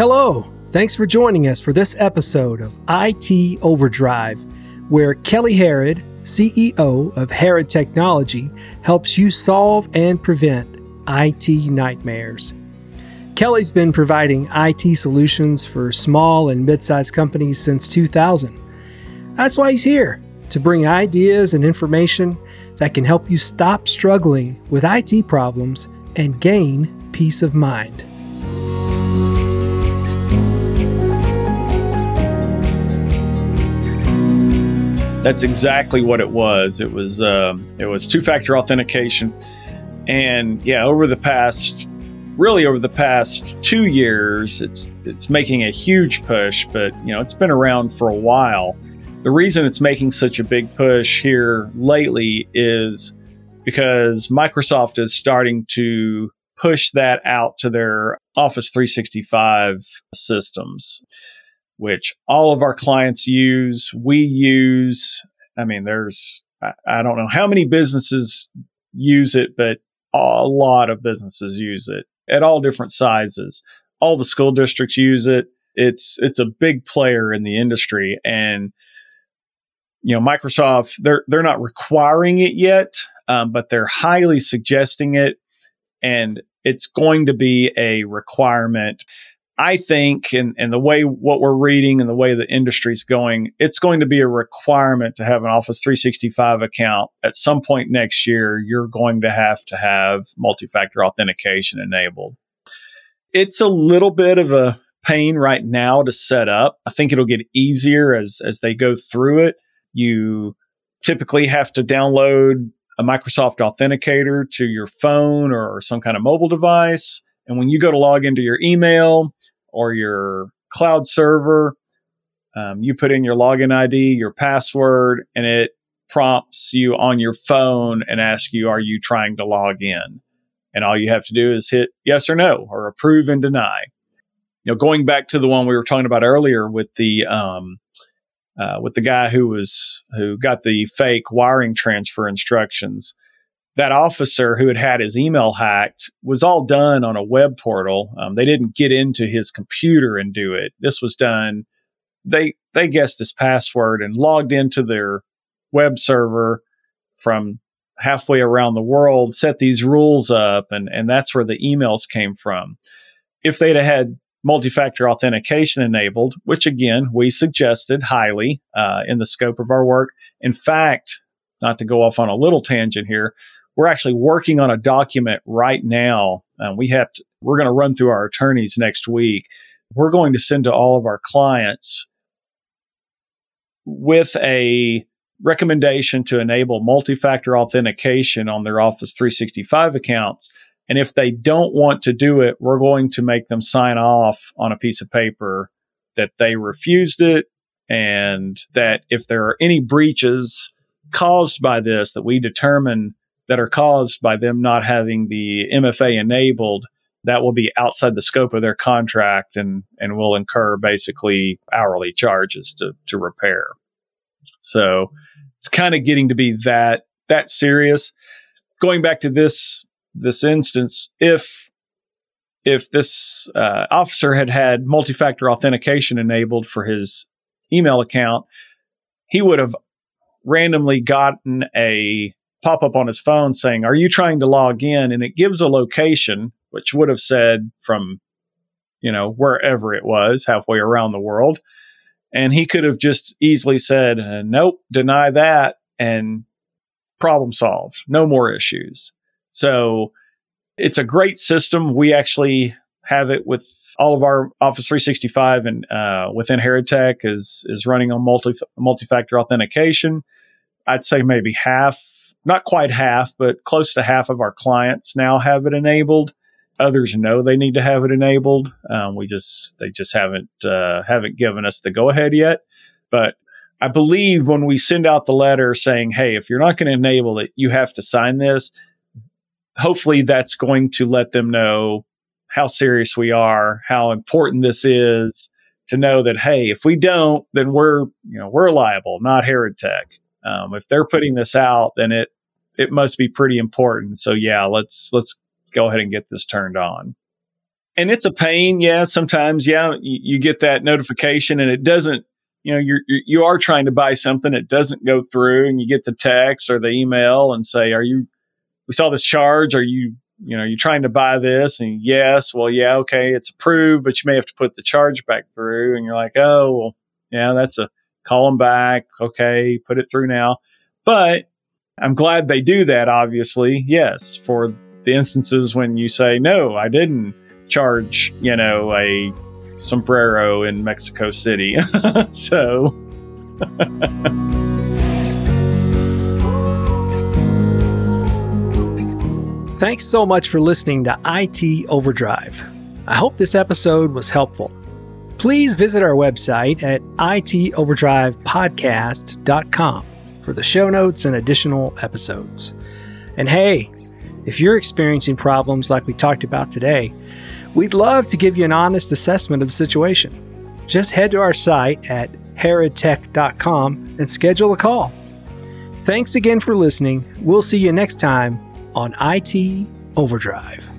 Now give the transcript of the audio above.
Hello. Thanks for joining us for this episode of IT Overdrive, where Kelly Harrod, CEO of Harrod Technology, helps you solve and prevent IT nightmares. Kelly's been providing IT solutions for small and mid sized companies since 2000. That's why he's here to bring ideas and information that can help you stop struggling with IT problems and gain peace of mind. That's exactly what it was. It was um, it was two factor authentication, and yeah, over the past really over the past two years, it's it's making a huge push. But you know, it's been around for a while. The reason it's making such a big push here lately is because Microsoft is starting to push that out to their Office 365 systems which all of our clients use. We use, I mean, there's, I, I don't know how many businesses use it, but a lot of businesses use it at all different sizes. All the school districts use it. It's, it's a big player in the industry and, you know, Microsoft, they're, they're not requiring it yet, um, but they're highly suggesting it. And it's going to be a requirement I think, and, and the way what we're reading and the way the industry's going, it's going to be a requirement to have an Office 365 account. At some point next year, you're going to have to have multi factor authentication enabled. It's a little bit of a pain right now to set up. I think it'll get easier as, as they go through it. You typically have to download a Microsoft Authenticator to your phone or some kind of mobile device. And when you go to log into your email, or your cloud server. Um, you put in your login ID, your password, and it prompts you on your phone and asks you, Are you trying to log in? And all you have to do is hit yes or no or approve and deny. You know, going back to the one we were talking about earlier with the um, uh, with the guy who was who got the fake wiring transfer instructions that officer who had had his email hacked was all done on a web portal. Um, they didn't get into his computer and do it. This was done. They they guessed his password and logged into their web server from halfway around the world, set these rules up, and and that's where the emails came from. If they'd had multi-factor authentication enabled, which again we suggested highly uh, in the scope of our work. In fact, not to go off on a little tangent here, we're actually working on a document right now. Um, we have to, we're going to run through our attorneys next week. We're going to send to all of our clients with a recommendation to enable multi-factor authentication on their Office 365 accounts. And if they don't want to do it, we're going to make them sign off on a piece of paper that they refused it and that if there are any breaches caused by this that we determine that are caused by them not having the MFA enabled, that will be outside the scope of their contract and, and will incur basically hourly charges to, to repair. So it's kind of getting to be that, that serious. Going back to this, this instance, if, if this uh, officer had had multi-factor authentication enabled for his email account, he would have randomly gotten a pop up on his phone saying, Are you trying to log in? And it gives a location, which would have said from, you know, wherever it was, halfway around the world. And he could have just easily said, uh, Nope, deny that, and problem solved. No more issues. So it's a great system. We actually have it with all of our Office 365 and uh, within Harrod Tech is is running on multi multi factor authentication. I'd say maybe half not quite half, but close to half of our clients now have it enabled. Others know they need to have it enabled. Um, we just they just haven't uh, haven't given us the go ahead yet. But I believe when we send out the letter saying, "Hey, if you're not going to enable it, you have to sign this," hopefully that's going to let them know how serious we are, how important this is to know that hey, if we don't, then we're you know we're liable, not Harrod Tech. Um, if they're putting this out, then it it must be pretty important. So yeah, let's let's go ahead and get this turned on. and it's a pain. Yeah, sometimes, yeah, you, you get that notification and it doesn't, you know, you're, you are trying to buy something. It doesn't go through and you get the text or the email and say, are you, we saw this charge. Are you, you know, you're trying to buy this? And yes, well, yeah, okay, it's approved, but you may have to put the charge back through. And you're like, oh, well, yeah, that's a call them back. Okay, put it through now. But I'm glad they do that, obviously. Yes, for the instances when you say, no, I didn't charge, you know, a sombrero in Mexico City. so. Thanks so much for listening to IT Overdrive. I hope this episode was helpful. Please visit our website at itoverdrivepodcast.com for the show notes and additional episodes. And hey, if you're experiencing problems like we talked about today, we'd love to give you an honest assessment of the situation. Just head to our site at harrodtech.com and schedule a call. Thanks again for listening. We'll see you next time on IT Overdrive.